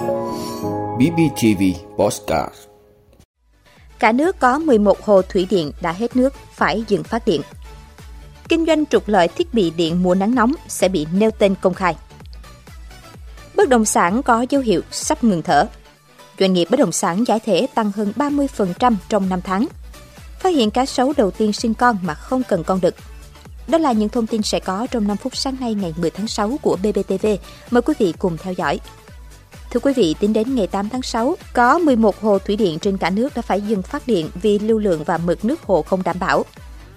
BBTV Postcard Cả nước có 11 hồ thủy điện đã hết nước, phải dừng phát điện. Kinh doanh trục lợi thiết bị điện mùa nắng nóng sẽ bị nêu tên công khai. Bất động sản có dấu hiệu sắp ngừng thở. Doanh nghiệp bất động sản giải thể tăng hơn 30% trong 5 tháng. Phát hiện cá sấu đầu tiên sinh con mà không cần con đực. Đó là những thông tin sẽ có trong 5 phút sáng nay ngày 10 tháng 6 của BBTV. Mời quý vị cùng theo dõi. Thưa quý vị, tính đến ngày 8 tháng 6, có 11 hồ thủy điện trên cả nước đã phải dừng phát điện vì lưu lượng và mực nước hồ không đảm bảo.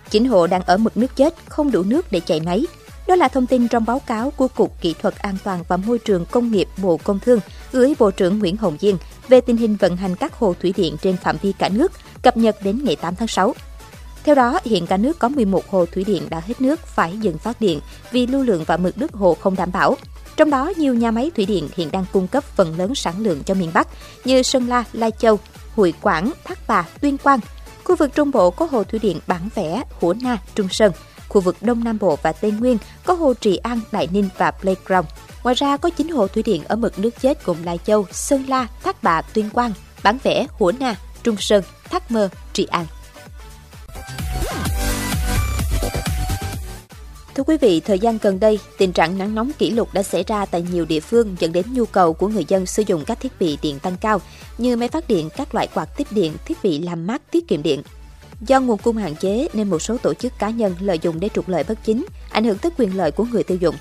Chính hồ đang ở mực nước chết, không đủ nước để chạy máy. Đó là thông tin trong báo cáo của Cục Kỹ thuật An toàn và Môi trường Công nghiệp Bộ Công Thương gửi Bộ trưởng Nguyễn Hồng Diên về tình hình vận hành các hồ thủy điện trên phạm vi cả nước, cập nhật đến ngày 8 tháng 6. Theo đó, hiện cả nước có 11 hồ thủy điện đã hết nước phải dừng phát điện vì lưu lượng và mực nước hồ không đảm bảo. Trong đó, nhiều nhà máy thủy điện hiện đang cung cấp phần lớn sản lượng cho miền Bắc như Sơn La, Lai Châu, Hội Quảng, Thác Bà, Tuyên Quang. Khu vực Trung Bộ có hồ thủy điện Bản Vẽ, Hủa Na, Trung Sơn. Khu vực Đông Nam Bộ và Tây Nguyên có hồ Trị An, Đại Ninh và Playground. Ngoài ra có 9 hồ thủy điện ở mực nước chết gồm Lai Châu, Sơn La, Thác Bà, Tuyên Quang, Bản Vẽ, Hủa Na, Trung Sơn, Thác Mơ, Trị An. Thưa quý vị, thời gian gần đây, tình trạng nắng nóng kỷ lục đã xảy ra tại nhiều địa phương dẫn đến nhu cầu của người dân sử dụng các thiết bị điện tăng cao như máy phát điện, các loại quạt tiếp điện, thiết bị làm mát tiết kiệm điện. Do nguồn cung hạn chế nên một số tổ chức cá nhân lợi dụng để trục lợi bất chính, ảnh hưởng tới quyền lợi của người tiêu dùng.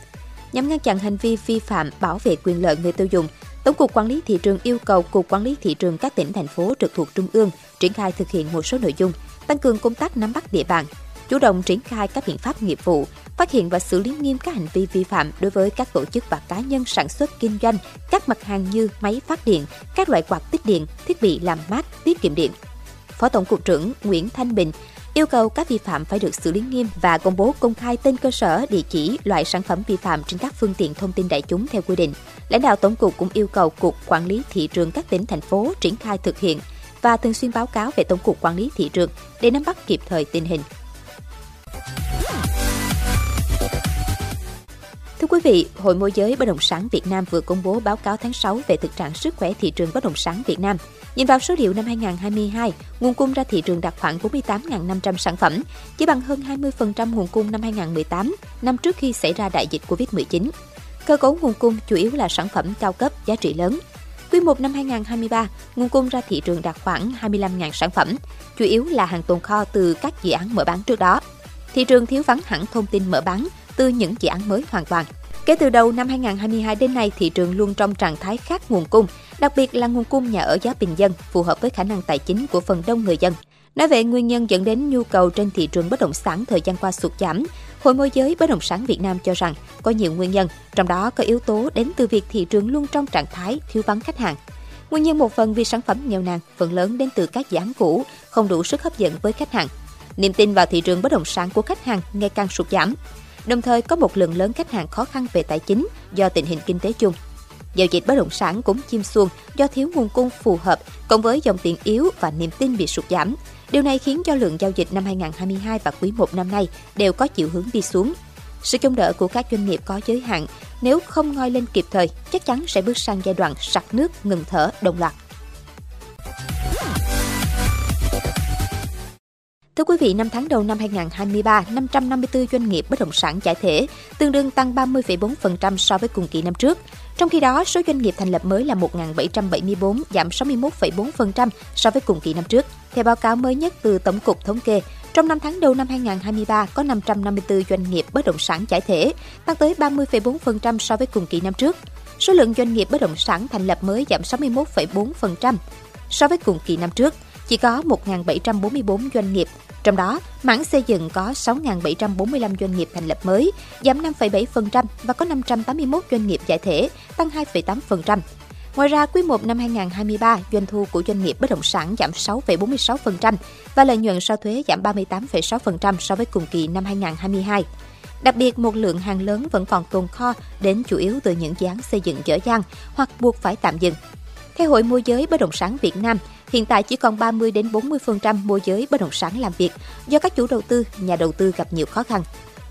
Nhằm ngăn chặn hành vi vi phạm bảo vệ quyền lợi người tiêu dùng, Tổng cục Quản lý thị trường yêu cầu Cục Quản lý thị trường các tỉnh thành phố trực thuộc trung ương triển khai thực hiện một số nội dung, tăng cường công tác nắm bắt địa bàn, chủ động triển khai các biện pháp nghiệp vụ, phát hiện và xử lý nghiêm các hành vi vi phạm đối với các tổ chức và cá nhân sản xuất kinh doanh các mặt hàng như máy phát điện, các loại quạt tích điện, thiết bị làm mát, tiết kiệm điện. Phó Tổng cục trưởng Nguyễn Thanh Bình yêu cầu các vi phạm phải được xử lý nghiêm và công bố công khai tên cơ sở, địa chỉ, loại sản phẩm vi phạm trên các phương tiện thông tin đại chúng theo quy định. Lãnh đạo Tổng cục cũng yêu cầu Cục Quản lý Thị trường các tỉnh, thành phố triển khai thực hiện và thường xuyên báo cáo về Tổng cục Quản lý Thị trường để nắm bắt kịp thời tình hình. Quý vị, Hội môi giới bất động sản Việt Nam vừa công bố báo cáo tháng 6 về thực trạng sức khỏe thị trường bất động sản Việt Nam. Nhìn vào số liệu năm 2022, nguồn cung ra thị trường đạt khoảng 48.500 sản phẩm, chỉ bằng hơn 20% nguồn cung năm 2018, năm trước khi xảy ra đại dịch Covid-19. Cơ cấu nguồn cung chủ yếu là sản phẩm cao cấp, giá trị lớn. Quý 1 năm 2023, nguồn cung ra thị trường đạt khoảng 25.000 sản phẩm, chủ yếu là hàng tồn kho từ các dự án mở bán trước đó. Thị trường thiếu vắng hẳn thông tin mở bán từ những dự án mới hoàn toàn. Kể từ đầu năm 2022 đến nay, thị trường luôn trong trạng thái khác nguồn cung, đặc biệt là nguồn cung nhà ở giá bình dân, phù hợp với khả năng tài chính của phần đông người dân. Nói về nguyên nhân dẫn đến nhu cầu trên thị trường bất động sản thời gian qua sụt giảm, Hội môi giới bất động sản Việt Nam cho rằng có nhiều nguyên nhân, trong đó có yếu tố đến từ việc thị trường luôn trong trạng thái thiếu vắng khách hàng. Nguyên nhân một phần vì sản phẩm nghèo nàn, phần lớn đến từ các dự án cũ, không đủ sức hấp dẫn với khách hàng. Niềm tin vào thị trường bất động sản của khách hàng ngày càng sụt giảm. Đồng thời có một lượng lớn khách hàng khó khăn về tài chính do tình hình kinh tế chung. Giao dịch bất động sản cũng chim xuồng do thiếu nguồn cung phù hợp cộng với dòng tiền yếu và niềm tin bị sụt giảm. Điều này khiến cho lượng giao dịch năm 2022 và quý 1 năm nay đều có chiều hướng đi xuống. Sự chống đỡ của các doanh nghiệp có giới hạn, nếu không ngoi lên kịp thời, chắc chắn sẽ bước sang giai đoạn sặc nước, ngừng thở đồng loạt. Thưa quý vị, năm tháng đầu năm 2023, 554 doanh nghiệp bất động sản giải thể, tương đương tăng 30,4% so với cùng kỳ năm trước. Trong khi đó, số doanh nghiệp thành lập mới là 1.774, giảm 61,4% so với cùng kỳ năm trước. Theo báo cáo mới nhất từ Tổng cục Thống kê, trong năm tháng đầu năm 2023 có 554 doanh nghiệp bất động sản giải thể, tăng tới 30,4% so với cùng kỳ năm trước. Số lượng doanh nghiệp bất động sản thành lập mới giảm 61,4% so với cùng kỳ năm trước chỉ có 1.744 doanh nghiệp, trong đó mảng xây dựng có 6.745 doanh nghiệp thành lập mới, giảm 5,7% và có 581 doanh nghiệp giải thể, tăng 2,8%. Ngoài ra, quý 1 năm 2023, doanh thu của doanh nghiệp bất động sản giảm 6,46% và lợi nhuận sau thuế giảm 38,6% so với cùng kỳ năm 2022. Đặc biệt, một lượng hàng lớn vẫn còn tồn kho đến chủ yếu từ những dự án xây dựng dở dang hoặc buộc phải tạm dừng. Theo Hội môi giới bất động sản Việt Nam, hiện tại chỉ còn 30 đến 40% môi giới bất động sản làm việc do các chủ đầu tư, nhà đầu tư gặp nhiều khó khăn.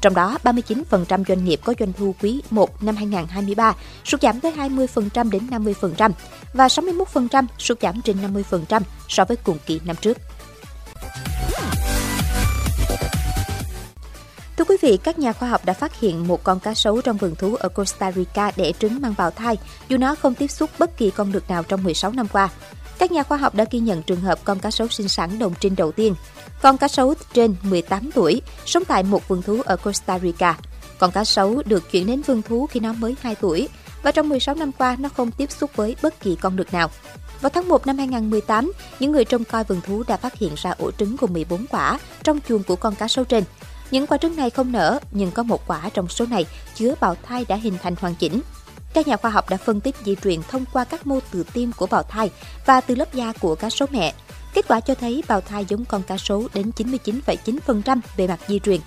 Trong đó, 39% doanh nghiệp có doanh thu quý 1 năm 2023 sụt giảm tới 20% đến 50% và 61% sụt giảm trên 50% so với cùng kỳ năm trước. Thưa quý vị, các nhà khoa học đã phát hiện một con cá sấu trong vườn thú ở Costa Rica đẻ trứng mang bào thai, dù nó không tiếp xúc bất kỳ con đực nào trong 16 năm qua. Các nhà khoa học đã ghi nhận trường hợp con cá sấu sinh sản đồng trinh đầu tiên. Con cá sấu trên 18 tuổi, sống tại một vườn thú ở Costa Rica. Con cá sấu được chuyển đến vườn thú khi nó mới 2 tuổi và trong 16 năm qua nó không tiếp xúc với bất kỳ con đực nào. Vào tháng 1 năm 2018, những người trông coi vườn thú đã phát hiện ra ổ trứng gồm 14 quả trong chuồng của con cá sấu trên. Những quả trứng này không nở, nhưng có một quả trong số này chứa bào thai đã hình thành hoàn chỉnh. Các nhà khoa học đã phân tích di truyền thông qua các mô từ tim của bào thai và từ lớp da của cá sấu mẹ. Kết quả cho thấy bào thai giống con cá sấu đến 99,9% về mặt di truyền.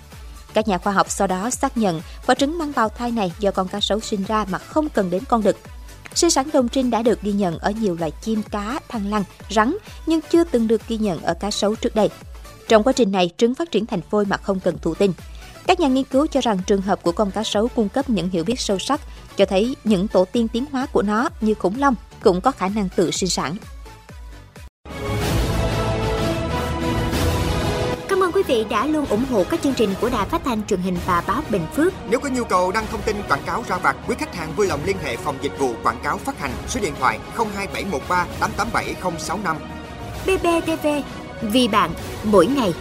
Các nhà khoa học sau đó xác nhận quả trứng mang bào thai này do con cá sấu sinh ra mà không cần đến con đực. Sinh sản đồng trinh đã được ghi nhận ở nhiều loài chim, cá, thằn lằn, rắn nhưng chưa từng được ghi nhận ở cá sấu trước đây. Trong quá trình này, trứng phát triển thành phôi mà không cần thụ tinh. Các nhà nghiên cứu cho rằng trường hợp của con cá sấu cung cấp những hiểu biết sâu sắc, cho thấy những tổ tiên tiến hóa của nó như khủng long cũng có khả năng tự sinh sản. Cảm ơn quý vị đã luôn ủng hộ các chương trình của Đài Phát thanh truyền hình và báo Bình Phước. Nếu có nhu cầu đăng thông tin quảng cáo ra vặt, quý khách hàng vui lòng liên hệ phòng dịch vụ quảng cáo phát hành số điện thoại 02713 887065. BBTV vì bạn mỗi ngày.